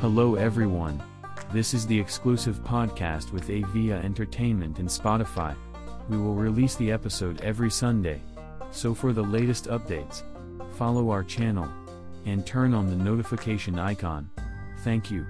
Hello everyone. This is the exclusive podcast with Avia Entertainment and Spotify. We will release the episode every Sunday. So for the latest updates, follow our channel and turn on the notification icon. Thank you.